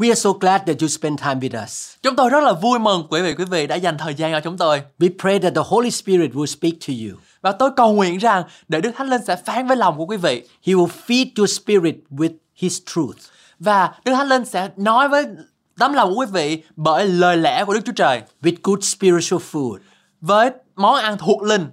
We are so glad that you spend time with us. Chúng tôi rất là vui mừng quý vị quý vị đã dành thời gian cho chúng tôi. We pray that the Holy Spirit will speak to you. Và tôi cầu nguyện rằng để Đức Thánh Linh sẽ phán với lòng của quý vị He will feed your spirit with His truth. và Đức Thánh Linh sẽ nói với tấm lòng của quý vị bởi lời lẽ của Đức Chúa Trời with good spiritual food. với món ăn thuộc linh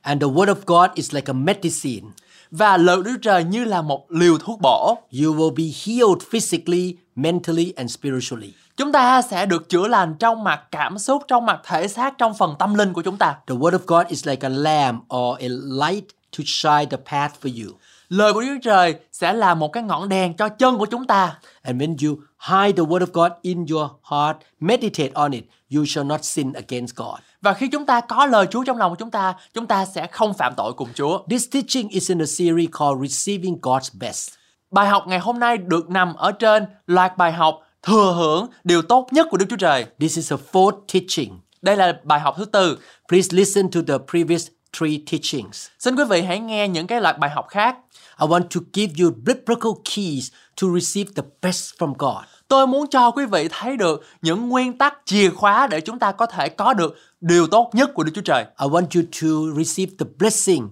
And the Word of God is like a medicine. và lời Đức Chúa Trời như là một liều thuốc bổ. You will be healed physically, mentally, and spiritually. Chúng ta sẽ được chữa lành trong mặt cảm xúc, trong mặt thể xác, trong phần tâm linh của chúng ta. The Word of God is like a lamp or a light to shine the path for you. Lời của Đức Chúa Trời sẽ là một cái ngọn đèn cho chân của chúng ta. And when you hide the Word of God in your heart, meditate on it, you shall not sin against God. Và khi chúng ta có lời Chúa trong lòng của chúng ta, chúng ta sẽ không phạm tội cùng Chúa. This teaching is in a series called Receiving God's Best. Bài học ngày hôm nay được nằm ở trên loạt bài học thừa hưởng điều tốt nhất của Đức Chúa Trời. This is a fourth teaching. Đây là bài học thứ tư. Please listen to the previous three teachings. Xin quý vị hãy nghe những cái loạt bài học khác. I want to give you biblical keys to receive the best from God. Tôi muốn cho quý vị thấy được những nguyên tắc chìa khóa để chúng ta có thể có được điều tốt nhất của Đức Chúa Trời. I want you to receive the blessing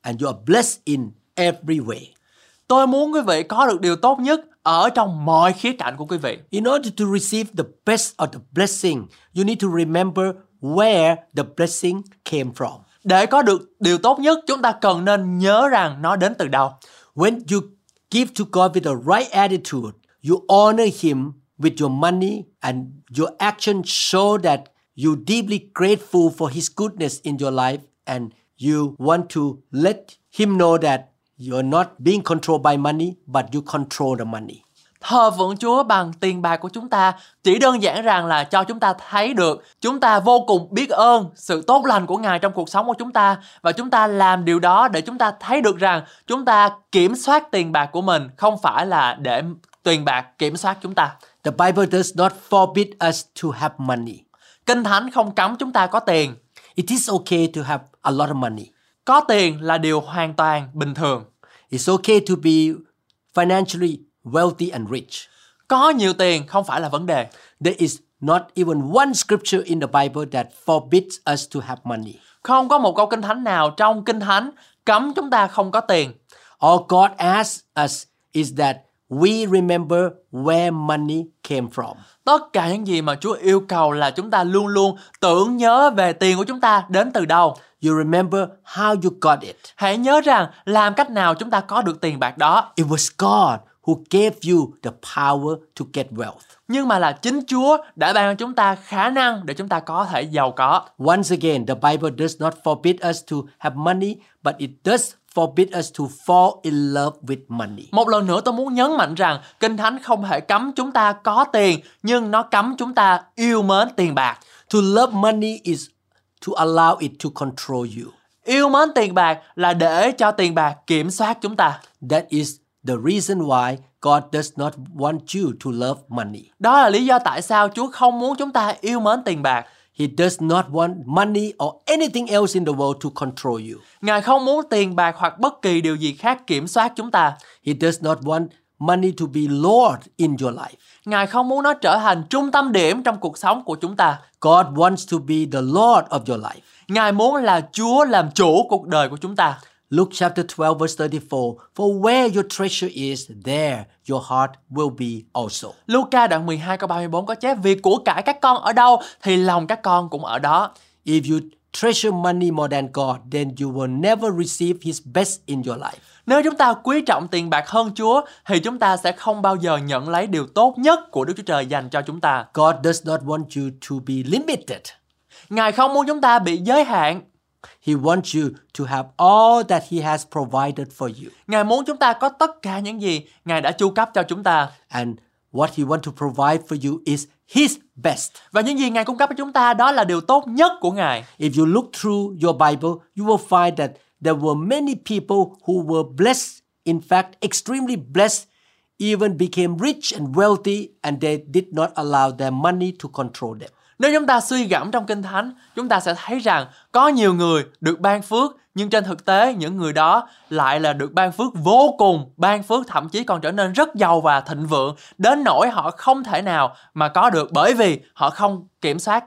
and you are blessed in every way. Tôi muốn quý vị có được điều tốt nhất ở trong mọi khía cạnh của quý vị. In order to receive the best of the blessing, you need to remember where the blessing came from. Để có được điều tốt nhất, chúng ta cần nên nhớ rằng nó đến từ đâu. When you give to God with the right attitude, you honor Him with your money, and your actions show that you deeply grateful for His goodness in your life, and you want to let Him know that you're not being controlled by money, but you control the money. Thờ phượng Chúa bằng tiền bạc của chúng ta chỉ đơn giản rằng là cho chúng ta thấy được chúng ta vô cùng biết ơn sự tốt lành của Ngài trong cuộc sống của chúng ta và chúng ta làm điều đó để chúng ta thấy được rằng chúng ta kiểm soát tiền bạc của mình không phải là để tiền bạc kiểm soát chúng ta. The Bible does not forbid us to have money. Kinh Thánh không cấm chúng ta có tiền. It is okay to have a lot of money. Có tiền là điều hoàn toàn bình thường. It's okay to be financially wealthy and rich. Có nhiều tiền không phải là vấn đề. There is not even one scripture in the Bible that forbids us to have money. Không có một câu kinh thánh nào trong kinh thánh cấm chúng ta không có tiền. All God asks us is that we remember where money came from. Tất cả những gì mà Chúa yêu cầu là chúng ta luôn luôn tưởng nhớ về tiền của chúng ta đến từ đâu. You remember how you got it. Hãy nhớ rằng làm cách nào chúng ta có được tiền bạc đó. It was God who gave you the power to get wealth. Nhưng mà là chính Chúa đã ban cho chúng ta khả năng để chúng ta có thể giàu có. Once again, the Bible does not forbid us to have money, but it does forbid us to fall in love with money. Một lần nữa tôi muốn nhấn mạnh rằng Kinh Thánh không thể cấm chúng ta có tiền nhưng nó cấm chúng ta yêu mến tiền bạc. To love money is to allow it to control you. Yêu mến tiền bạc là để cho tiền bạc kiểm soát chúng ta. That is the reason why God does not want you to love money. Đó là lý do tại sao Chúa không muốn chúng ta yêu mến tiền bạc. He does not want money or anything else in the world to control you. Ngài không muốn tiền bạc hoặc bất kỳ điều gì khác kiểm soát chúng ta. He does not want money to be Lord in your life. Ngài không muốn nó trở thành trung tâm điểm trong cuộc sống của chúng ta. God wants to be the Lord of your life. Ngài muốn là Chúa làm chủ cuộc đời của chúng ta. Luke chapter 12 verse 34 For where your treasure is, there your heart will be also. Luca đoạn 12 câu 34 có chép vì của cải các con ở đâu thì lòng các con cũng ở đó. If you treasure money more than God, then you will never receive His best in your life. Nếu chúng ta quý trọng tiền bạc hơn Chúa thì chúng ta sẽ không bao giờ nhận lấy điều tốt nhất của Đức Chúa Trời dành cho chúng ta. God does not want you to be limited. Ngài không muốn chúng ta bị giới hạn. He wants you to have all that He has provided for you. Ngài muốn chúng ta có tất cả những gì Ngài đã chu cấp cho chúng ta. And what He wants to provide for you is His best. Và những gì Ngài cung cấp cho chúng ta đó là điều tốt nhất của Ngài. If you look through your Bible, you will find that there were many people who were blessed, in fact, extremely blessed, even became rich and wealthy, and they did not allow their money to control them. Nếu chúng ta suy gẫm trong Kinh Thánh, chúng ta sẽ thấy rằng có nhiều người được ban phước, nhưng trên thực tế những người đó lại là được ban phước vô cùng, ban phước thậm chí còn trở nên rất giàu và thịnh vượng, đến nỗi họ không thể nào mà có được bởi vì họ không kiểm soát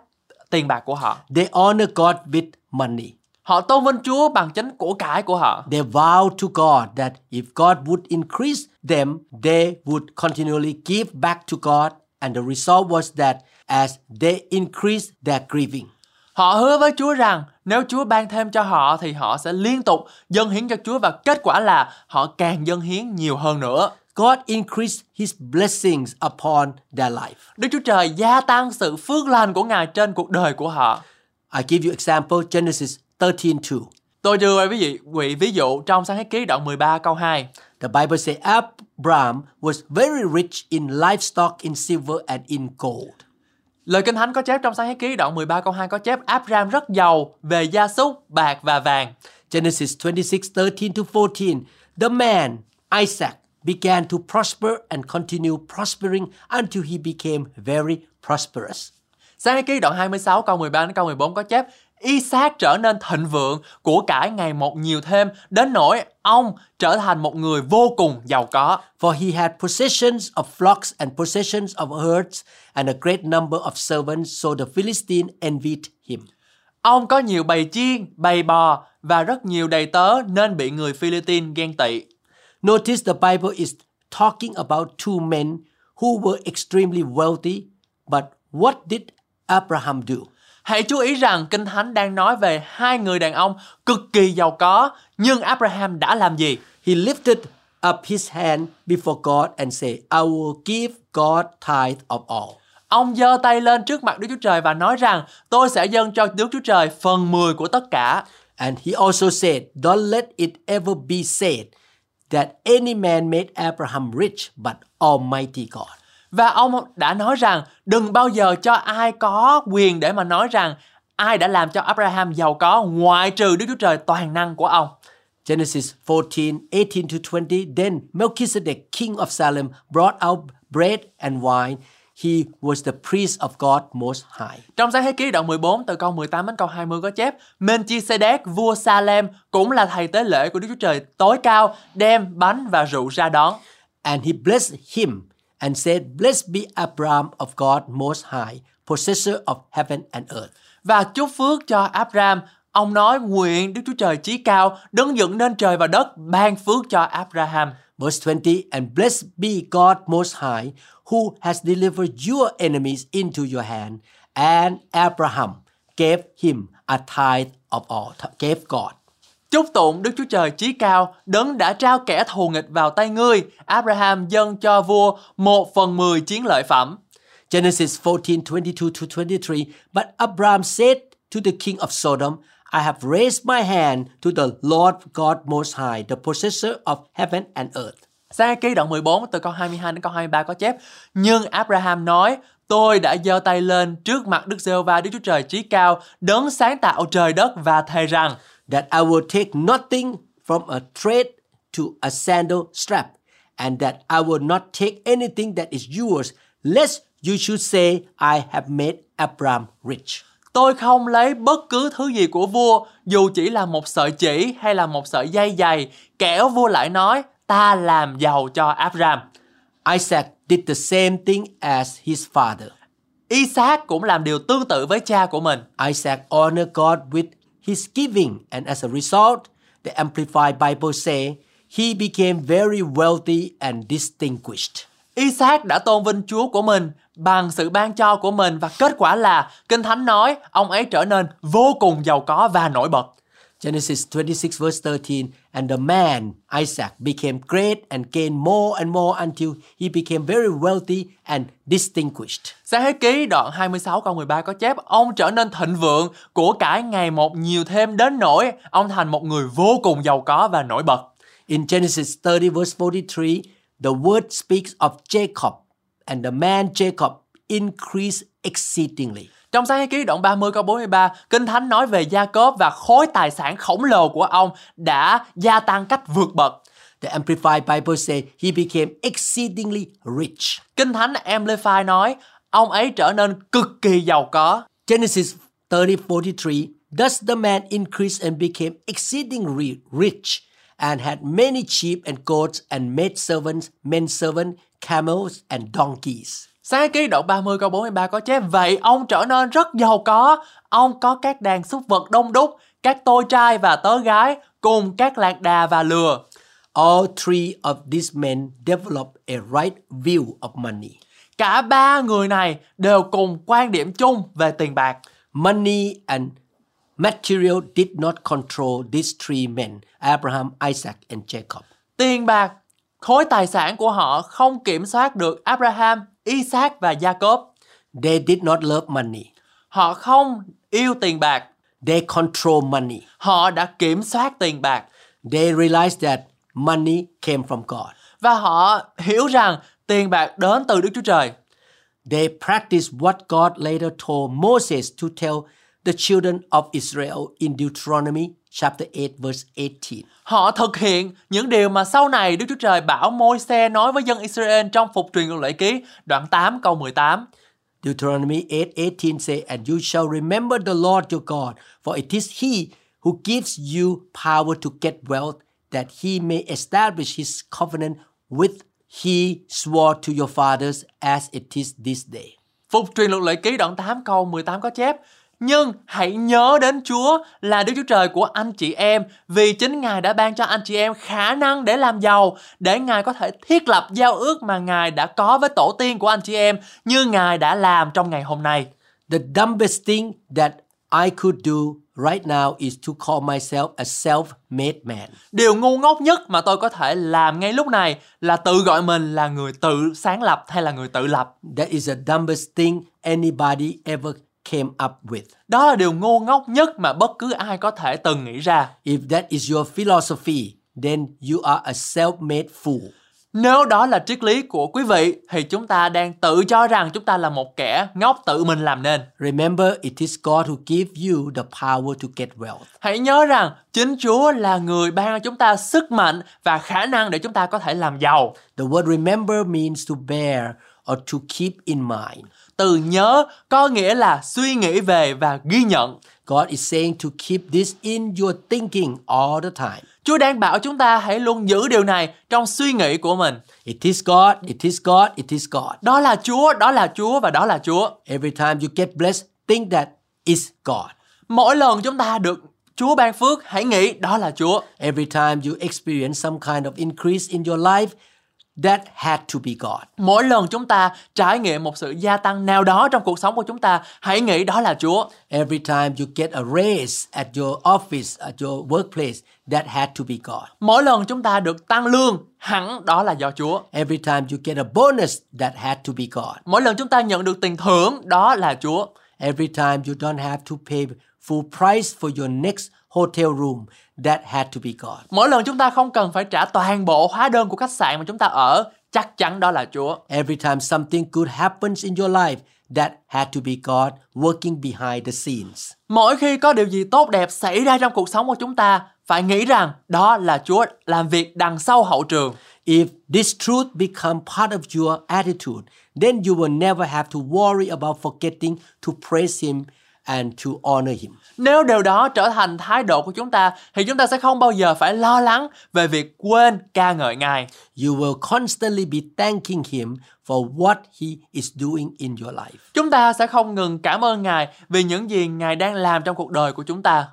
tiền bạc của họ. They honor God with money. Họ tôn vinh Chúa bằng chính của cải của họ. They vow to God that if God would increase them, they would continually give back to God, and the result was that as they increased their giving, Họ hứa với Chúa rằng nếu Chúa ban thêm cho họ thì họ sẽ liên tục dâng hiến cho Chúa và kết quả là họ càng dâng hiến nhiều hơn nữa. God increased His blessings upon their life. Đức Chúa Trời gia tăng sự phước lành của Ngài trên cuộc đời của họ. I give you example Genesis 13:2. Tôi đưa dụ, vị ví dụ trong sáng thế ký đoạn 13 câu 2. The Bible says Abraham was very rich in livestock, in silver, and in gold. Lời Kinh Thánh có chép trong sáng thế ký đoạn 13 câu 2 có chép Abraham rất giàu về gia súc, bạc và vàng. Genesis 26:13 to 14. The man Isaac began to prosper and continued prospering until he became very prosperous. Sáng thế ký đoạn 26 câu 13 đến câu 14 có chép Isaac trở nên thịnh vượng, của cải ngày một nhiều thêm, đến nỗi ông trở thành một người vô cùng giàu có. For he had possessions of flocks and possessions of herds and a great number of servants, so the Philistine envied him. Ông có nhiều bầy chiên, bầy bò và rất nhiều đầy tớ nên bị người Philippines ghen tị. Notice the Bible is talking about two men who were extremely wealthy, but what did Abraham do? Hãy chú ý rằng Kinh Thánh đang nói về hai người đàn ông cực kỳ giàu có, nhưng Abraham đã làm gì? He lifted up his hand before God and said, I will give God tithe of all. Ông giơ tay lên trước mặt Đức Chúa Trời và nói rằng tôi sẽ dâng cho Đức Chúa Trời phần 10 của tất cả. And he also said, Don't let it ever be said that any man made Abraham rich but Almighty God. Và ông đã nói rằng đừng bao giờ cho ai có quyền để mà nói rằng ai đã làm cho Abraham giàu có ngoại trừ Đức Chúa Trời toàn năng của ông. Genesis 14, 18 to 20. Then Melchizedek, king of Salem, brought out bread and wine. He was the priest of God Most High. Trong sáng thế ký đoạn 14 từ câu 18 đến câu 20 có chép Melchizedek vua Salem cũng là thầy tế lễ của Đức Chúa Trời tối cao đem bánh và rượu ra đón. And he blessed him and said, Blessed be Abraham of God Most High, possessor of heaven and earth. Và chúc phước cho Abraham Ông nói nguyện Đức Chúa Trời chí cao đấng dựng nên trời và đất ban phước cho Abraham. Verse 20, and blessed be God Most High, who has delivered your enemies into your hand. And Abraham gave him a tithe of all, gave God. Chúc tụng Đức Chúa Trời chí cao, đấng đã trao kẻ thù nghịch vào tay ngươi. Abraham dâng cho vua một phần mười chiến lợi phẩm. Genesis 14, 22 to 23. But Abraham said to the king of Sodom, I have raised my hand to the Lord God Most High, the possessor of heaven and earth. Sa ký đoạn 14 từ câu 22 đến câu 23 có chép Nhưng Abraham nói Tôi đã giơ tay lên trước mặt Đức giê va Đức Chúa Trời trí cao Đấng sáng tạo trời đất và thề rằng that I will take nothing from a thread to a sandal strap, and that I will not take anything that is yours, lest you should say, I have made Abraham rich. Tôi không lấy bất cứ thứ gì của vua Dù chỉ là một sợi chỉ hay là một sợi dây dày Kẻo vua lại nói Ta làm giàu cho Abraham Isaac did the same thing as his father. Isaac cũng làm điều tương tự với cha của mình Isaac honored God with his giving, and as a result, the Amplified Bible say he became very wealthy and distinguished. Isaac đã tôn vinh Chúa của mình bằng sự ban cho của mình và kết quả là Kinh Thánh nói ông ấy trở nên vô cùng giàu có và nổi bật. Genesis 26 verse 13, and the man, Isaac, became great and gained more and more until he became very wealthy and distinguished. Sáng thế ký đoạn 26 câu 13 có chép ông trở nên thịnh vượng, của cải ngày một nhiều thêm đến nỗi ông thành một người vô cùng giàu có và nổi bật. In Genesis 30 verse 43, the word speaks of Jacob, and the man Jacob increased exceedingly. Trong sáng ký đoạn 30 câu 43, Kinh Thánh nói về Gia Cốp và khối tài sản khổng lồ của ông đã gia tăng cách vượt bậc. The Amplified Bible say he became exceedingly rich. Kinh Thánh amplified nói ông ấy trở nên cực kỳ giàu có. Genesis 30:43 Thus the man increased and became exceedingly rich and had many sheep and goats and maid servants, men servants, camels and donkeys. Sáng ký đoạn 30 câu 43 có chép Vậy ông trở nên rất giàu có Ông có các đàn súc vật đông đúc Các tôi trai và tớ gái Cùng các lạc đà và lừa All three of these men developed a right view of money. Cả ba người này đều cùng quan điểm chung về tiền bạc Money and material did not control these three men, Abraham, Isaac, and Jacob. Tiền bạc, khối tài sản của họ không kiểm soát được Abraham, Isaac và Jacob. They did not love money. Họ không yêu tiền bạc, They control money. họ đã kiểm soát tiền bạc They realized that money came from God. và họ hiểu rằng tiền bạc đến từ Đức Chúa Trời. They practiced what God later told Moses to tell the children of Israel in Deuteronomy chapter 8 verse 18. Họ thực hiện những điều mà sau này Đức Chúa Trời bảo Môi-se nói với dân Israel trong phục truyền luật lệ ký đoạn 8 câu 18. Deuteronomy 8:18 say, And you shall remember the Lord your God, for it is he who gives you power to get wealth, that he may establish his covenant with he swore to your fathers as it is this day. Phục truyền luật lệ ký đoạn 8 câu 18 có chép Nhưng hãy nhớ đến Chúa là Đức Chúa Trời của anh chị em Vì chính Ngài đã ban cho anh chị em khả năng để làm giàu Để Ngài có thể thiết lập giao ước mà Ngài đã có với tổ tiên của anh chị em Như Ngài đã làm trong ngày hôm nay The dumbest thing that I could do right now is to call myself a self-made man. Điều ngu ngốc nhất mà tôi có thể làm ngay lúc này là tự gọi mình là người tự sáng lập hay là người tự lập. That is the dumbest thing anybody ever came up with. Đó là điều ngu ngốc nhất mà bất cứ ai có thể từng nghĩ ra. If that is your philosophy, then you are a self-made fool. Nếu đó là triết lý của quý vị thì chúng ta đang tự cho rằng chúng ta là một kẻ ngốc tự mình làm nên. Remember, it is God who gives you the power to get wealth. Hãy nhớ rằng chính Chúa là người ban cho chúng ta sức mạnh và khả năng để chúng ta có thể làm giàu. The word remember means to bear or to keep in mind. Từ nhớ có nghĩa là suy nghĩ về và ghi nhận. God is saying to keep this in your thinking all the time. Chúa đang bảo chúng ta hãy luôn giữ điều này trong suy nghĩ của mình. It is God, it is God, it is God. Đó là Chúa, đó là Chúa và đó là Chúa. Every time you get blessed, think that is God. Mỗi lần chúng ta được Chúa ban phước, hãy nghĩ đó là Chúa. Every time you experience some kind of increase in your life, that had to be God. Mỗi lần chúng ta trải nghiệm một sự gia tăng nào đó trong cuộc sống của chúng ta, hãy nghĩ đó là Chúa. Every time you get a raise at your office, at your workplace, that had to be God. Mỗi lần chúng ta được tăng lương, hẳn đó là do Chúa. Every time you get a bonus, that had to be God. Mỗi lần chúng ta nhận được tiền thưởng, đó là Chúa. Every time you don't have to pay full price for your next hotel room, that had to be God. Mỗi lần chúng ta không cần phải trả toàn bộ hóa đơn của khách sạn mà chúng ta ở, chắc chắn đó là Chúa. Every time something good happens in your life, that had to be God working behind the scenes. Mỗi khi có điều gì tốt đẹp xảy ra trong cuộc sống của chúng ta, phải nghĩ rằng đó là Chúa làm việc đằng sau hậu trường. If this truth become part of your attitude, then you will never have to worry about forgetting to praise Him and to honor Him. Nếu điều đó trở thành thái độ của chúng ta thì chúng ta sẽ không bao giờ phải lo lắng về việc quên ca ngợi Ngài. You will constantly be thanking Him for what He is doing in your life. Chúng ta sẽ không ngừng cảm ơn Ngài vì những gì Ngài đang làm trong cuộc đời của chúng ta.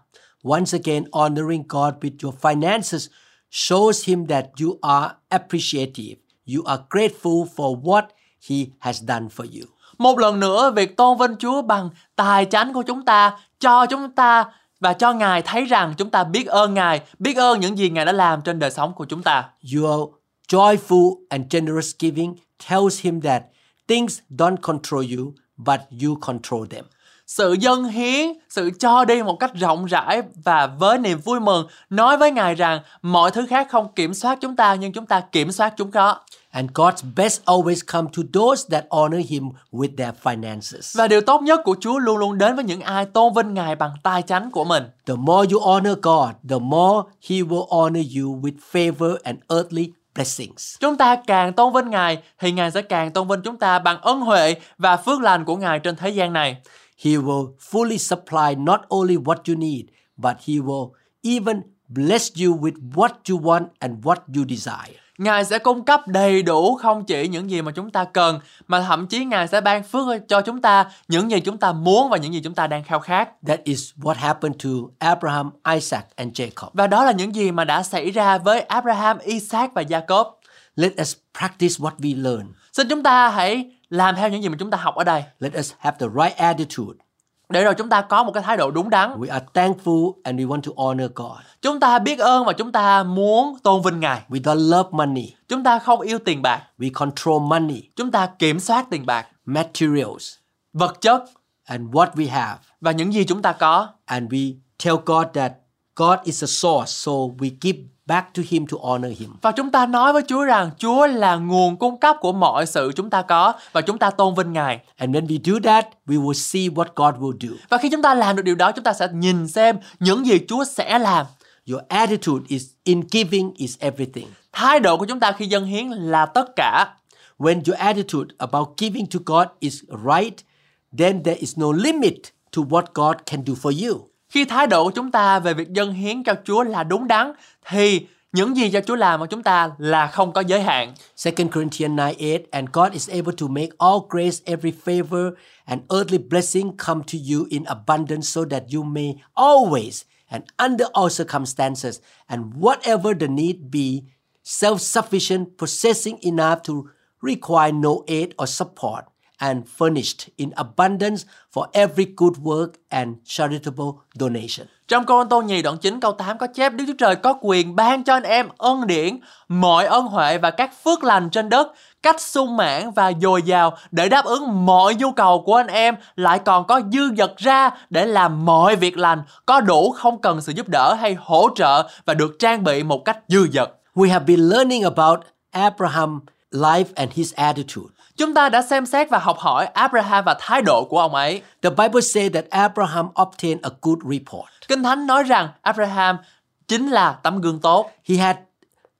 Once again, honoring God with your finances shows Him that you are appreciative. You are grateful for what He has done for you. Một lần nữa, việc tôn vinh Chúa bằng tài chánh của chúng ta cho chúng ta và cho Ngài thấy rằng chúng ta biết ơn Ngài, biết ơn những gì Ngài đã làm trên đời sống của chúng ta. Your joyful and generous giving tells Him that things don't control you, but you control them. Sự dâng hiến, sự cho đi một cách rộng rãi và với niềm vui mừng nói với Ngài rằng mọi thứ khác không kiểm soát chúng ta nhưng chúng ta kiểm soát chúng đó. And God's best always come to those that honor him with their finances. Và điều tốt nhất của Chúa luôn luôn đến với những ai tôn vinh Ngài bằng tài chánh của mình. The more you honor God, the more he will honor you with favor and earthly blessings. Chúng ta càng tôn vinh Ngài thì Ngài sẽ càng tôn vinh chúng ta bằng ân huệ và phước lành của Ngài trên thế gian này. He will fully supply not only what you need, but he will even bless you with what you want and what you desire. Ngài sẽ cung cấp đầy đủ không chỉ những gì mà chúng ta cần mà thậm chí Ngài sẽ ban phước cho chúng ta những gì chúng ta muốn và những gì chúng ta đang khao khát. That is what happened to Abraham, Isaac, and Jacob. Và đó là những gì mà đã xảy ra với Abraham, Isaac và Jacob. Let us practice what we learn. Xin chúng ta hãy làm theo những gì mà chúng ta học ở đây Let us have the right attitude. Để rồi chúng ta có một cái thái độ đúng đắn. We are thankful and we want to honor God. Chúng ta biết ơn và chúng ta muốn tôn vinh Ngài. We don't love money. Chúng ta không yêu tiền bạc, We control money, chúng ta kiểm soát tiền bạc, materials, vật chất and what we have. và những gì chúng ta có. And we tell God that God is a source, so we give back to Him to honor Him. Và chúng ta nói với Chúa rằng Chúa là nguồn cung cấp của mọi sự chúng ta có và chúng ta tôn vinh Ngài. And when we do that, we will see what God will do. Và khi chúng ta làm được điều đó, chúng ta sẽ nhìn xem những gì Chúa sẽ làm. Your attitude is in giving is everything. Thái độ của chúng ta khi dâng hiến là tất cả. When your attitude about giving to God is right, then there is no limit to what God can do for you. Khi thái độ của chúng ta về việc dâng hiến cho Chúa là đúng đắn thì những gì cho Chúa làm của chúng ta là không có giới hạn. 2 Corinthians 9:8 And God is able to make all grace, every favor, and earthly blessing come to you in abundance so that you may always and under all circumstances and whatever the need be, self sufficient, possessing enough to require no aid or support, and furnished in abundance for every good work and charitable donation. Trong câu Tô nhì đoạn 9 câu 8 có chép Đức Chúa Trời có quyền ban cho anh em ân điển, mọi ân huệ và các phước lành trên đất, cách sung mãn và dồi dào để đáp ứng mọi nhu cầu của anh em, lại còn có dư dật ra để làm mọi việc lành, có đủ không cần sự giúp đỡ hay hỗ trợ và được trang bị một cách dư dật. We have been learning about Abraham life and his attitude. Chúng ta đã xem xét và học hỏi Abraham và thái độ của ông ấy. The Bible says that Abraham obtained a good report. Kinh Thánh nói rằng Abraham chính là tấm gương tốt. He had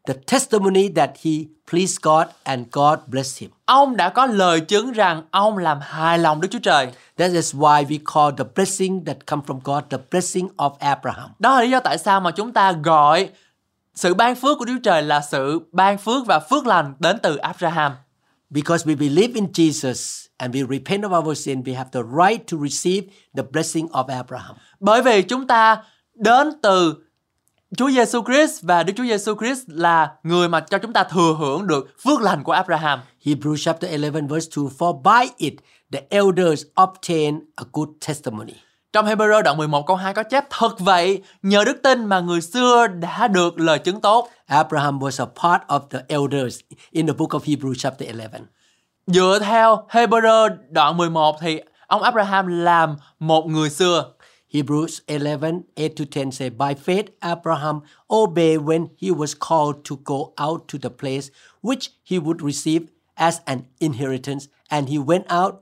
the testimony that he pleased God and God blessed him. Ông đã có lời chứng rằng ông làm hài lòng Đức Chúa Trời. That is why we call the blessing that come from God the blessing of Abraham. Đó là lý do tại sao mà chúng ta gọi sự ban phước của Đức Chúa Trời là sự ban phước và phước lành đến từ Abraham. Because we believe in Jesus and we repent of our sin, we have the right to receive the blessing of Abraham. Bởi vì chúng ta đến từ Chúa Giêsu Christ và Đức Chúa Giêsu Christ là người mà cho chúng ta thừa hưởng được phước lành của Abraham. Hebrews chapter 11 verse 2 For by it the elders obtain a good testimony. Trong Hebrew đoạn 11 câu 2 có chép thật vậy, nhờ đức tin mà người xưa đã được lời chứng tốt. Abraham was a part of the elders in the book of Hebrews chapter 11. Dựa theo Hebrew đoạn 11 thì ông Abraham làm một người xưa. Hebrews 11, 8 to 10 say, By faith, Abraham obeyed when he was called to go out to the place which he would receive as an inheritance, and he went out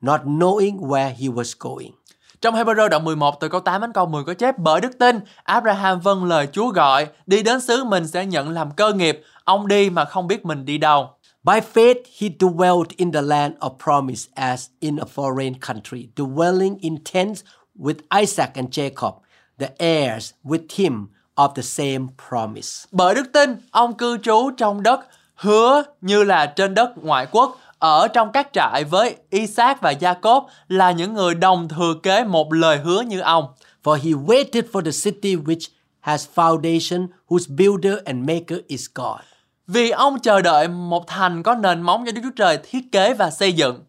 not knowing where he was going. Trong Hebrew đoạn 11 từ câu 8 đến câu 10 có chép bởi đức tin Abraham vâng lời Chúa gọi đi đến xứ mình sẽ nhận làm cơ nghiệp ông đi mà không biết mình đi đâu By faith, he dwelt in the land of promise as in a foreign country, dwelling in tents with Isaac and Jacob, the heirs with him of the same promise. bởi đức tin ông cư trú trong đất hứa như là trên đất ngoại quốc ở trong các trại với Isaac và Jacob là những người đồng thừa kế một lời hứa như ông For he waited for the city which has foundation, whose builder and maker is God. vì ông chờ đợi một thành có nền móng do Đức Chúa Trời thiết kế và xây dựng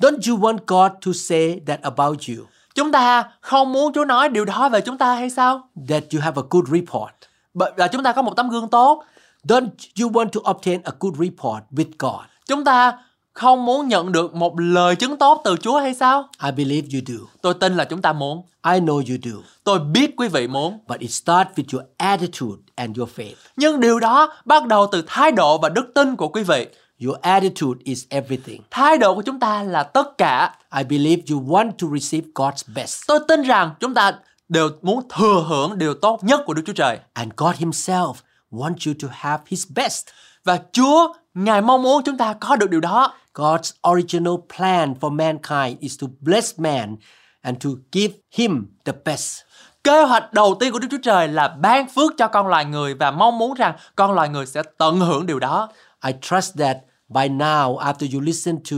Don't you want God to say that about you? Chúng ta không muốn Chúa nói điều đó về chúng ta hay sao? That you have a good report. Bởi là chúng ta có một tấm gương tốt. Don't you want to obtain a good report with God? Chúng ta không muốn nhận được một lời chứng tốt từ Chúa hay sao? I believe you do. Tôi tin là chúng ta muốn. I know you do. Tôi biết quý vị muốn. But it starts with your attitude and your faith. Nhưng điều đó bắt đầu từ thái độ và đức tin của quý vị. Your attitude is everything. Thái độ của chúng ta là tất cả. I believe you want to receive God's best. Tôi tin rằng chúng ta đều muốn thừa hưởng điều tốt nhất của Đức Chúa Trời. And God Himself wants you to have His best. Và Chúa, Ngài mong muốn chúng ta có được điều đó. God's original plan for mankind is to bless man and to give him the best. Kế hoạch đầu tiên của Đức Chúa Trời là ban phước cho con loài người và mong muốn rằng con loài người sẽ tận hưởng điều đó. I trust that by now, after you listen to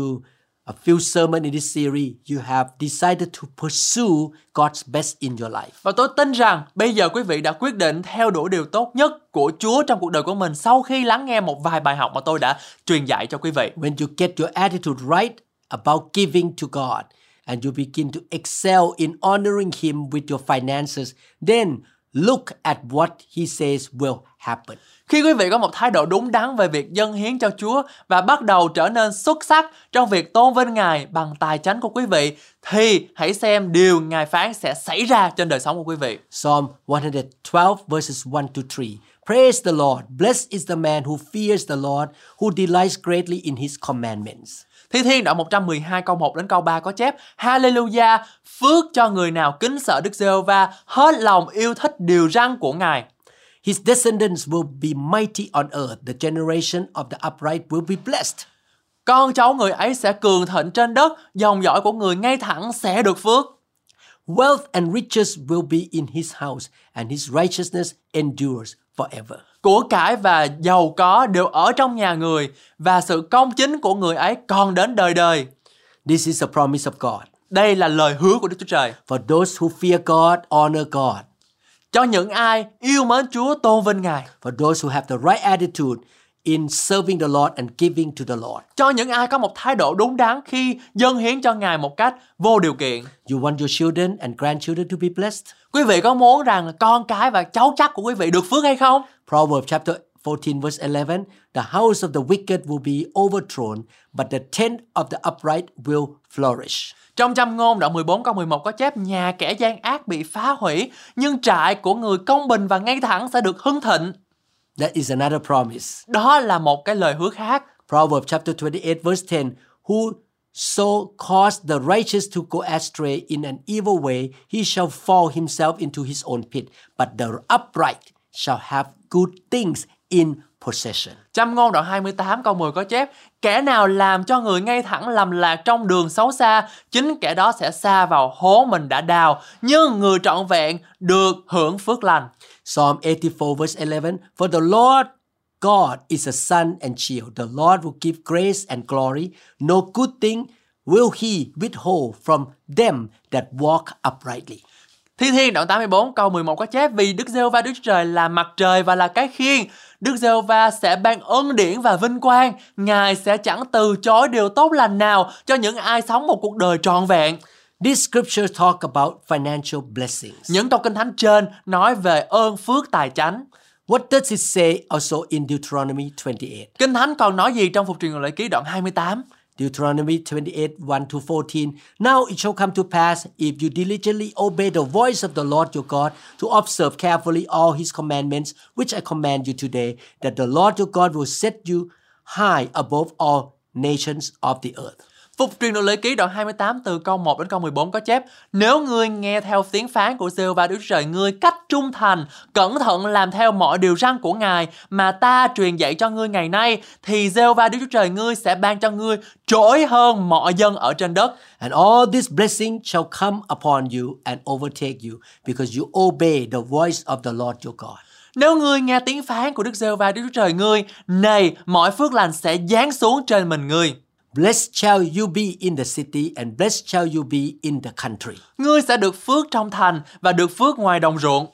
a few sermons in this series, you have decided to pursue God's best in your life. Và tôi tin rằng bây giờ quý vị đã quyết định theo đuổi điều tốt nhất của Chúa trong cuộc đời của mình sau khi lắng nghe một vài bài học mà tôi đã truyền dạy cho quý vị. When you get your attitude right about giving to God and you begin to excel in honoring Him with your finances, then look at what He says will happen. Khi quý vị có một thái độ đúng đắn về việc dâng hiến cho Chúa và bắt đầu trở nên xuất sắc trong việc tôn vinh Ngài bằng tài chánh của quý vị thì hãy xem điều Ngài phán sẽ xảy ra trên đời sống của quý vị. Psalm 112 verses 1 to 3. Praise the Lord. Blessed is the man who fears the Lord, who delights greatly in his commandments. Thi Thiên đoạn 112 câu 1 đến câu 3 có chép Hallelujah, phước cho người nào kính sợ Đức Giê-hô-va, hết lòng yêu thích điều răn của Ngài. His descendants will be mighty on earth. The generation of the upright will be blessed. Con cháu người ấy sẽ cường thịnh trên đất, dòng dõi của người ngay thẳng sẽ được phước. Wealth and riches will be in his house, and his righteousness endures forever. Của cải và giàu có đều ở trong nhà người và sự công chính của người ấy còn đến đời đời. This is a promise of God. Đây là lời hứa của Đức Chúa Trời. For those who fear God, honor God. Cho những ai yêu mến Chúa tôn vinh Ngài. For those who have the right attitude in serving the Lord and giving to the Lord. Cho những ai có một thái độ đúng đắn khi dâng hiến cho Ngài một cách vô điều kiện. You want your children and grandchildren to be blessed? Quý vị có muốn rằng con cái và cháu chắc của quý vị được phước hay không? Proverbs chapter 14 verse 11, the house of the wicked will be overthrown, but the tent of the upright will flourish. Trong trăm ngôn đoạn 14 câu 11 có chép nhà kẻ gian ác bị phá hủy, nhưng trại của người công bình và ngay thẳng sẽ được hưng thịnh. That is another promise. Đó là một cái lời hứa khác. Proverbs chapter 28 verse 10, who so cause the righteous to go astray in an evil way, he shall fall himself into his own pit, but the upright shall have good things in possession. Châm ngôn đoạn 28 câu 10 có chép Kẻ nào làm cho người ngay thẳng lầm lạc trong đường xấu xa Chính kẻ đó sẽ xa vào hố mình đã đào Nhưng người trọn vẹn được hưởng phước lành Psalm 84 verse 11, for the Lord God is a sun and shield. The Lord will give grace and glory. No good thing will he withhold from them that walk uprightly. Thi Thiên đoạn 84 câu 11 có chép Vì Đức giê va Đức Trời là mặt trời và là cái khiên Đức giê va sẽ ban ân điển và vinh quang Ngài sẽ chẳng từ chối điều tốt lành nào Cho những ai sống một cuộc đời trọn vẹn This scripture talk about financial blessings. Những câu kinh thánh trên nói về ơn phước tài chánh What does it say also in Deuteronomy 28? Kinh thánh còn nói gì trong phục truyền lễ ký đoạn 28 Deuteronomy 28 1 to 14. Now it shall come to pass if you diligently obey the voice of the Lord your God to observe carefully all his commandments, which I command you today, that the Lord your God will set you high above all nations of the earth. Phục truyền luật lễ ký đoạn 28 từ câu 1 đến câu 14 có chép Nếu ngươi nghe theo tiếng phán của giê và Đức Chúa Trời ngươi cách trung thành, cẩn thận làm theo mọi điều răn của Ngài mà ta truyền dạy cho ngươi ngày nay, thì giê và Đức Chúa Trời ngươi sẽ ban cho ngươi trỗi hơn mọi dân ở trên đất. And all this blessing shall come upon you and overtake you, because you obey the voice of the Lord your God. Nếu ngươi nghe tiếng phán của Đức giê va Đức Chúa Trời ngươi, này mọi phước lành sẽ giáng xuống trên mình ngươi. Blessed shall you be in the city, and blessed shall you be in the country. Ngươi sẽ được phước trong thành và được phước ngoài đồng ruộng.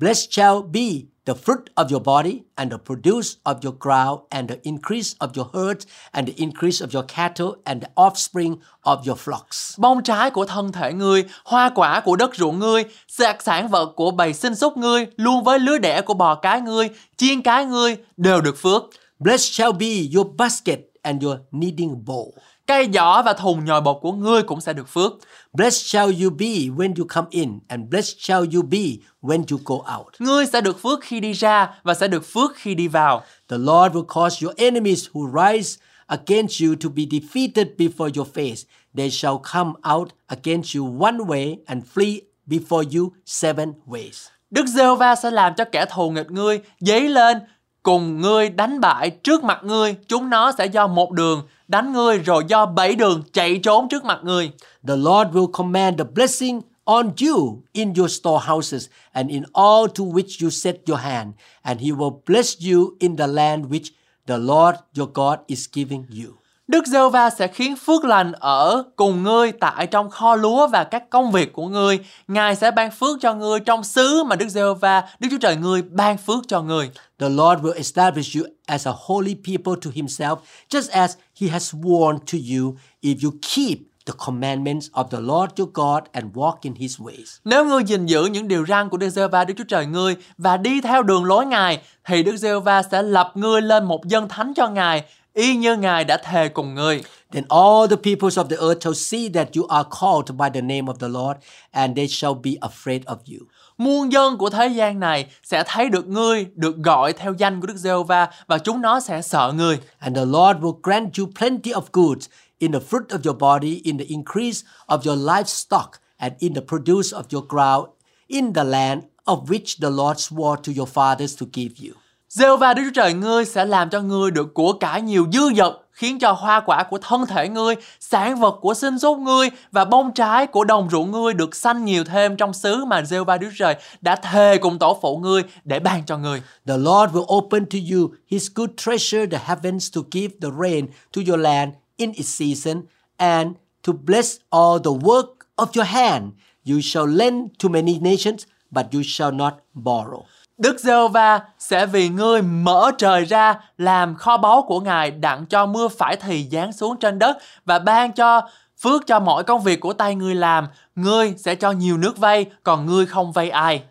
Blessed shall be the fruit of your body, and the produce of your ground, and the increase of your herds, and the increase of your cattle, and the offspring of your flocks. Bông trái của thân thể ngươi, hoa quả của đất ruộng ngươi, sạc sản vật của bầy sinh súc ngươi, luôn với lứa đẻ của bò cái ngươi, chiên cái ngươi đều được phước. Blessed shall be your basket and your kneading bowl. Cây giỏ và thùng nhồi bột của ngươi cũng sẽ được phước. Blessed shall you be when you come in, and blessed shall you be when you go out. Ngươi sẽ được phước khi đi ra và sẽ được phước khi đi vào. The Lord will cause your enemies who rise against you to be defeated before your face. They shall come out against you one way and flee before you seven ways. Đức giê va sẽ làm cho kẻ thù nghịch ngươi dấy lên cùng ngươi đánh bại trước mặt ngươi. Chúng nó sẽ do một đường đánh ngươi rồi do bảy đường chạy trốn trước mặt ngươi. The Lord will command the blessing on you in your storehouses and in all to which you set your hand, and he will bless you in the land which the Lord your God is giving you. Đức giê va sẽ khiến phước lành ở cùng ngươi tại trong kho lúa và các công việc của ngươi. Ngài sẽ ban phước cho ngươi trong xứ mà Đức giê va Đức Chúa Trời ngươi ban phước cho ngươi. The Lord will establish you as a holy people to himself, just as he has sworn to you if you keep the commandments of the Lord your God and walk in his ways. Nếu ngươi gìn giữ những điều răn của Đức giê va Đức Chúa Trời ngươi và đi theo đường lối Ngài thì Đức giê va sẽ lập ngươi lên một dân thánh cho Ngài y như Ngài đã thề cùng ngươi. Then all the peoples of the earth shall see that you are called by the name of the Lord, and they shall be afraid of you. Muôn dân của thế gian này sẽ thấy được ngươi được gọi theo danh của Đức giê va và chúng nó sẽ sợ ngươi. And the Lord will grant you plenty of goods in the fruit of your body, in the increase of your livestock, and in the produce of your ground, in the land of which the Lord swore to your fathers to give you giê va Đức Chúa Trời ngươi sẽ làm cho ngươi được của cải nhiều dư dật, khiến cho hoa quả của thân thể ngươi, sản vật của sinh sốt ngươi và bông trái của đồng ruộng ngươi được xanh nhiều thêm trong xứ mà giê va Đức Chúa Trời đã thề cùng tổ phụ ngươi để ban cho ngươi. The Lord will open to you his good treasure, the heavens, to give the rain to your land in its season, and to bless all the work of your hand. You shall lend to many nations, but you shall not borrow. Đức giê va sẽ vì ngươi mở trời ra làm kho báu của Ngài đặng cho mưa phải thì giáng xuống trên đất và ban cho phước cho mọi công việc của tay ngươi làm. Ngươi sẽ cho nhiều nước vay, còn ngươi không vay ai.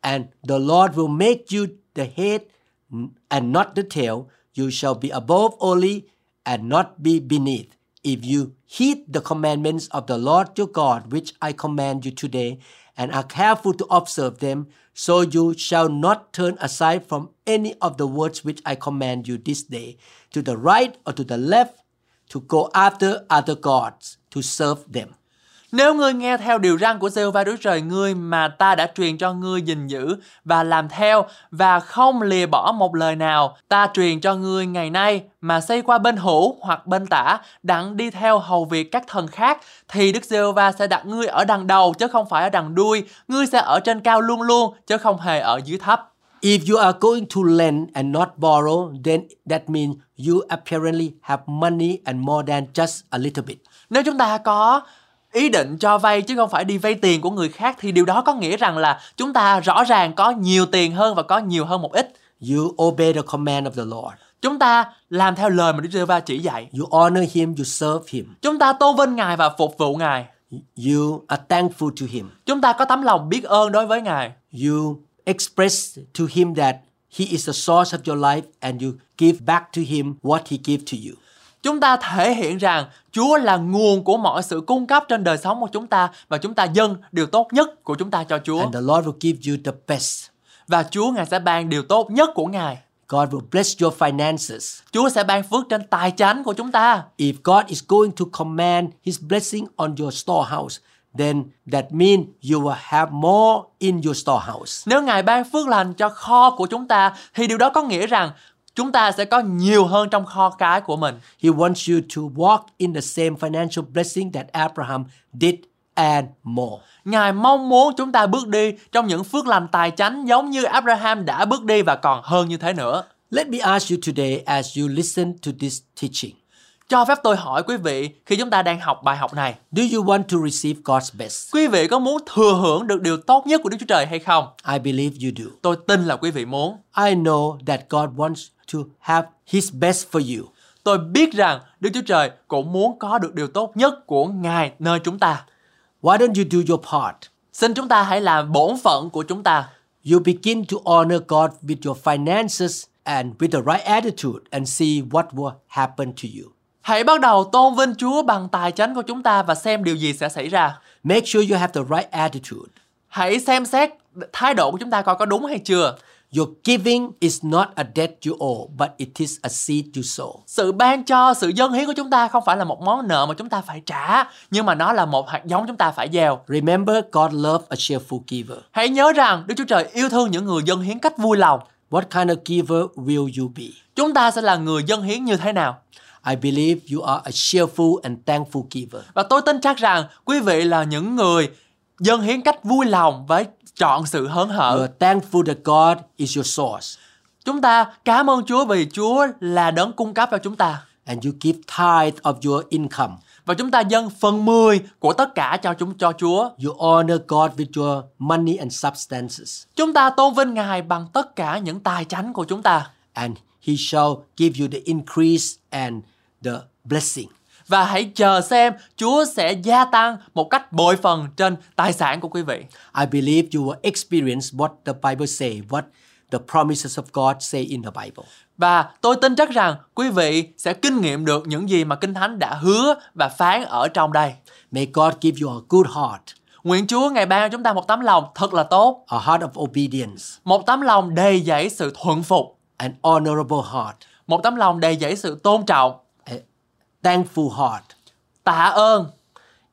And the Lord will make you the head and not the tail. You shall be above only and not be beneath. If you heed the commandments of the Lord your God, which I command you today, and are careful to observe them, so you shall not turn aside from any of the words which I command you this day, to the right or to the left, to go after other gods, to serve them. Nếu ngươi nghe theo điều răn của va Đức Trời ngươi mà ta đã truyền cho ngươi gìn giữ và làm theo và không lìa bỏ một lời nào, ta truyền cho ngươi ngày nay mà xây qua bên hữu hoặc bên tả, đặng đi theo hầu việc các thần khác, thì Đức giê va sẽ đặt ngươi ở đằng đầu chứ không phải ở đằng đuôi, ngươi sẽ ở trên cao luôn luôn chứ không hề ở dưới thấp. If you are going to lend and not borrow, then that means you apparently have money and more than just a little bit. Nếu chúng ta có ý định cho vay chứ không phải đi vay tiền của người khác thì điều đó có nghĩa rằng là chúng ta rõ ràng có nhiều tiền hơn và có nhiều hơn một ít. You obey the command of the Lord. Chúng ta làm theo lời mà Đức giê va chỉ dạy. You honor him, you serve him. Chúng ta tôn vinh Ngài và phục vụ Ngài. You are thankful to him. Chúng ta có tấm lòng biết ơn đối với Ngài. You express to him that he is the source of your life and you give back to him what he gave to you. Chúng ta thể hiện rằng Chúa là nguồn của mọi sự cung cấp trên đời sống của chúng ta và chúng ta dâng điều tốt nhất của chúng ta cho Chúa. And the Lord will give you the best. Và Chúa Ngài sẽ ban điều tốt nhất của Ngài. God will bless your finances. Chúa sẽ ban phước trên tài chánh của chúng ta. If God is going to command his blessing on your storehouse, then that means you will have more in your storehouse. Nếu Ngài ban phước lành cho kho của chúng ta thì điều đó có nghĩa rằng chúng ta sẽ có nhiều hơn trong kho cái của mình. He wants you to walk in the same financial blessing that Abraham did and more. Ngài mong muốn chúng ta bước đi trong những phước lành tài chánh giống như Abraham đã bước đi và còn hơn như thế nữa. Let me ask you today as you listen to this teaching. Cho phép tôi hỏi quý vị khi chúng ta đang học bài học này, Do you want to receive God's best? quý vị có muốn thừa hưởng được điều tốt nhất của Đức Chúa Trời hay không? I believe you do. Tôi tin là quý vị muốn. I know that God wants to have his best for you. Tôi biết rằng Đức Chúa Trời cũng muốn có được điều tốt nhất của Ngài nơi chúng ta. Why don't you do your part? Xin chúng ta hãy làm bổn phận của chúng ta. You begin to honor God with your finances and with the right attitude and see what will happen to you. Hãy bắt đầu tôn vinh Chúa bằng tài chánh của chúng ta và xem điều gì sẽ xảy ra. Make sure you have the right attitude. Hãy xem xét thái độ của chúng ta coi có đúng hay chưa. Your giving is not a debt you owe, but it is a seed you sow. Sự ban cho, sự dâng hiến của chúng ta không phải là một món nợ mà chúng ta phải trả, nhưng mà nó là một hạt giống chúng ta phải gieo. Remember, God loves a cheerful giver. Hãy nhớ rằng Đức Chúa Trời yêu thương những người dâng hiến cách vui lòng. What kind of giver will you be? Chúng ta sẽ là người dâng hiến như thế nào? I believe you are a cheerful and thankful giver. Và tôi tin chắc rằng quý vị là những người dâng hiến cách vui lòng với chọn sự hớn You hở. are thankful that God is your source Chúng ta cảm ơn Chúa vì Chúa là đấng cung cấp cho chúng ta. and you give tithe of your income. Và chúng ta dâng phần 10 của tất cả cho chúng cho Chúa. You honor God with your money and substances, Chúng ta tôn vinh Ngài bằng tất cả những tài chánh của chúng ta. and He shall give you the increase and the blessing. Và hãy chờ xem Chúa sẽ gia tăng một cách bội phần trên tài sản của quý vị. I believe you will experience what the Bible say, what the promises of God say in the Bible. Và tôi tin chắc rằng quý vị sẽ kinh nghiệm được những gì mà Kinh Thánh đã hứa và phán ở trong đây. May God give you a good heart, Nguyện Chúa ngày ban cho chúng ta một tấm lòng thật là tốt, a heart of obedience, một tấm lòng đầy dẫy sự thuận phục, an honorable heart, một tấm lòng đầy dẫy sự tôn trọng, thankful heart, tạ ơn,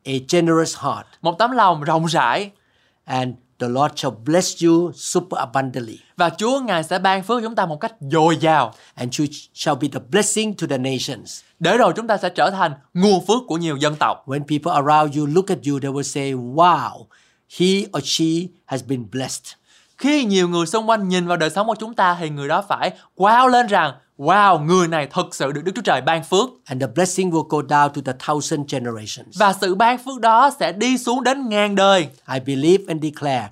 a generous heart, một tấm lòng rộng rãi and the Lord shall bless you super abundantly. và Chúa Ngài sẽ ban phước chúng ta một cách dồi dào and you shall be the blessing to the nations. để rồi chúng ta sẽ trở thành nguồn phước của nhiều dân tộc. When people around you look at you, they will say, Wow, he or she has been blessed. Khi nhiều người xung quanh nhìn vào đời sống của chúng ta thì người đó phải wow lên rằng wow, người này thực sự được Đức Chúa Trời ban phước And the blessing will go down to the thousand generations. và sự ban phước đó sẽ đi xuống đến ngàn đời. I believe and declare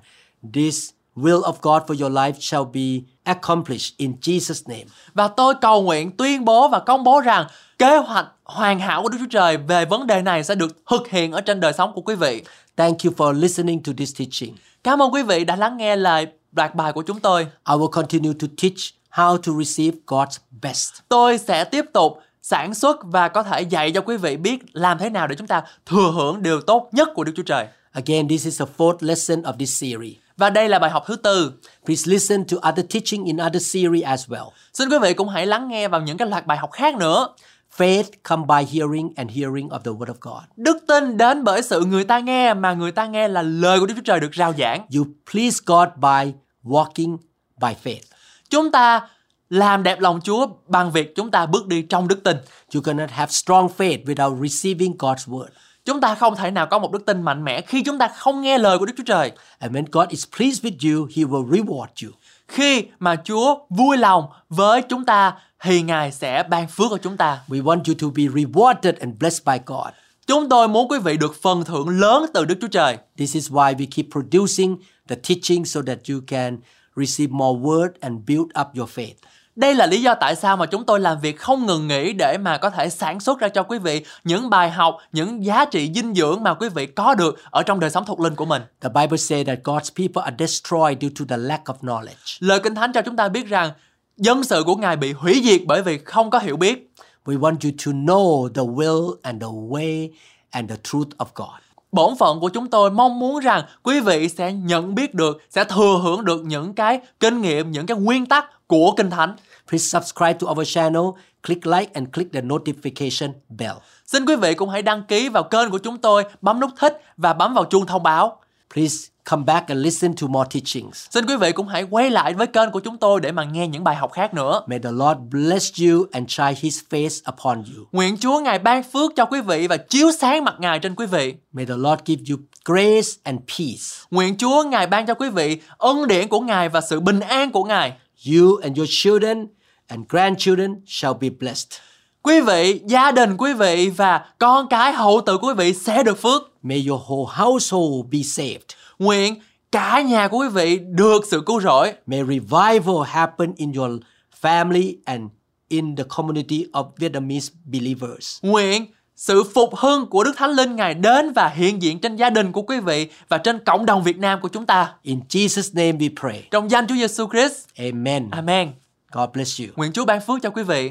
this will of God for your life shall be accomplished in Jesus' name. Và tôi cầu nguyện tuyên bố và công bố rằng kế hoạch hoàn hảo của Đức Chúa Trời về vấn đề này sẽ được thực hiện ở trên đời sống của quý vị. Thank you for listening to this teaching. Cảm ơn quý vị đã lắng nghe lời loạt bài của chúng tôi. I will continue to teach how to receive God's best. Tôi sẽ tiếp tục sản xuất và có thể dạy cho quý vị biết làm thế nào để chúng ta thừa hưởng điều tốt nhất của Đức Chúa Trời. Again, this is the fourth lesson of this series. Và đây là bài học thứ tư. Please listen to other teaching in other series as well. Xin quý vị cũng hãy lắng nghe vào những cái loạt bài học khác nữa. Faith come by hearing and hearing of the word of God. Đức tin đến bởi sự người ta nghe mà người ta nghe là lời của Đức Chúa Trời được rao giảng. You please God by walking by faith. Chúng ta làm đẹp lòng Chúa bằng việc chúng ta bước đi trong đức tin. You cannot have strong faith without receiving God's word. Chúng ta không thể nào có một đức tin mạnh mẽ khi chúng ta không nghe lời của Đức Chúa Trời. And when God is pleased with you, He will reward you. Khi mà Chúa vui lòng với chúng ta thì Ngài sẽ ban phước cho chúng ta. We want you to be rewarded and blessed by God. Chúng tôi muốn quý vị được phần thưởng lớn từ Đức Chúa Trời. This is why we keep producing the teaching so that you can receive more word and build up your faith. Đây là lý do tại sao mà chúng tôi làm việc không ngừng nghỉ để mà có thể sản xuất ra cho quý vị những bài học, những giá trị dinh dưỡng mà quý vị có được ở trong đời sống thuộc linh của mình. The Bible says that God's people are destroyed due to the lack of knowledge. Lời Kinh Thánh cho chúng ta biết rằng dân sự của Ngài bị hủy diệt bởi vì không có hiểu biết. We want you to know the will and the way and the truth of God. Bổn phận của chúng tôi mong muốn rằng quý vị sẽ nhận biết được, sẽ thừa hưởng được những cái kinh nghiệm, những cái nguyên tắc của Kinh Thánh. Please subscribe to our channel, click like and click the notification bell. Xin quý vị cũng hãy đăng ký vào kênh của chúng tôi, bấm nút thích và bấm vào chuông thông báo. Please come back and listen to more teachings. Xin quý vị cũng hãy quay lại với kênh của chúng tôi để mà nghe những bài học khác nữa. May the Lord bless you and shine his face upon you. Nguyện Chúa Ngài ban phước cho quý vị và chiếu sáng mặt Ngài trên quý vị. May the Lord give you grace and peace. Nguyện Chúa Ngài ban cho quý vị ân điển của Ngài và sự bình an của Ngài. You and your children and grandchildren shall be blessed. Quý vị, gia đình quý vị và con cái hậu tự quý vị sẽ được phước. May your whole household be saved. Nguyện cả nhà của quý vị được sự cứu rỗi. May revival happen in your family and in the community of Vietnamese believers. Nguyện sự phục hưng của Đức Thánh Linh Ngài đến và hiện diện trên gia đình của quý vị và trên cộng đồng Việt Nam của chúng ta. In Jesus' name we pray. Trong danh Chúa Giêsu Christ. Amen. Amen. God bless you. Nguyện Chúa ban phước cho quý vị.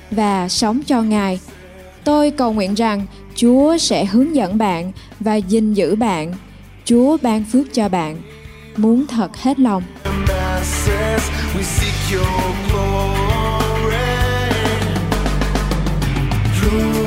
và sống cho Ngài. Tôi cầu nguyện rằng Chúa sẽ hướng dẫn bạn và gìn giữ bạn. Chúa ban phước cho bạn. Muốn thật hết lòng. we seek your glory. Lord,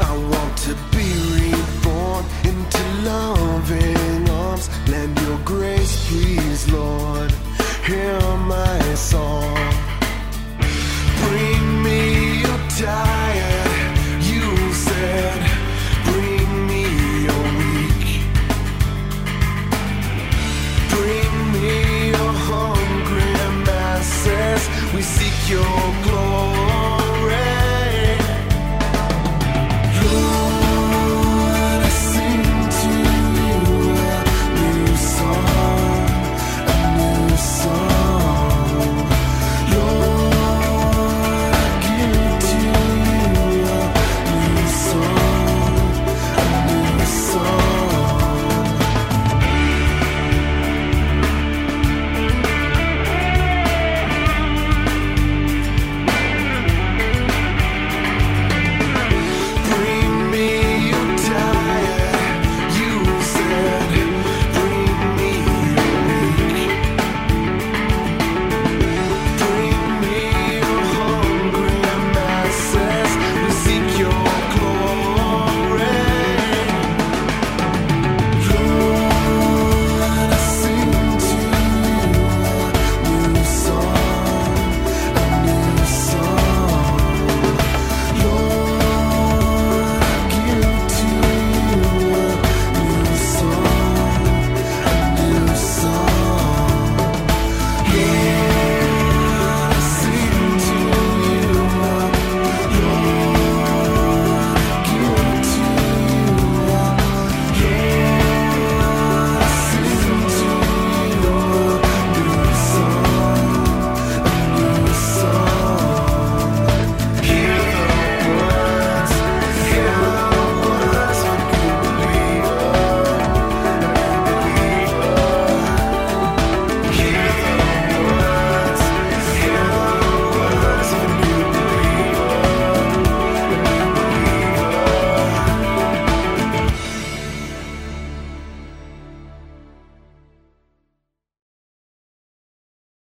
I want to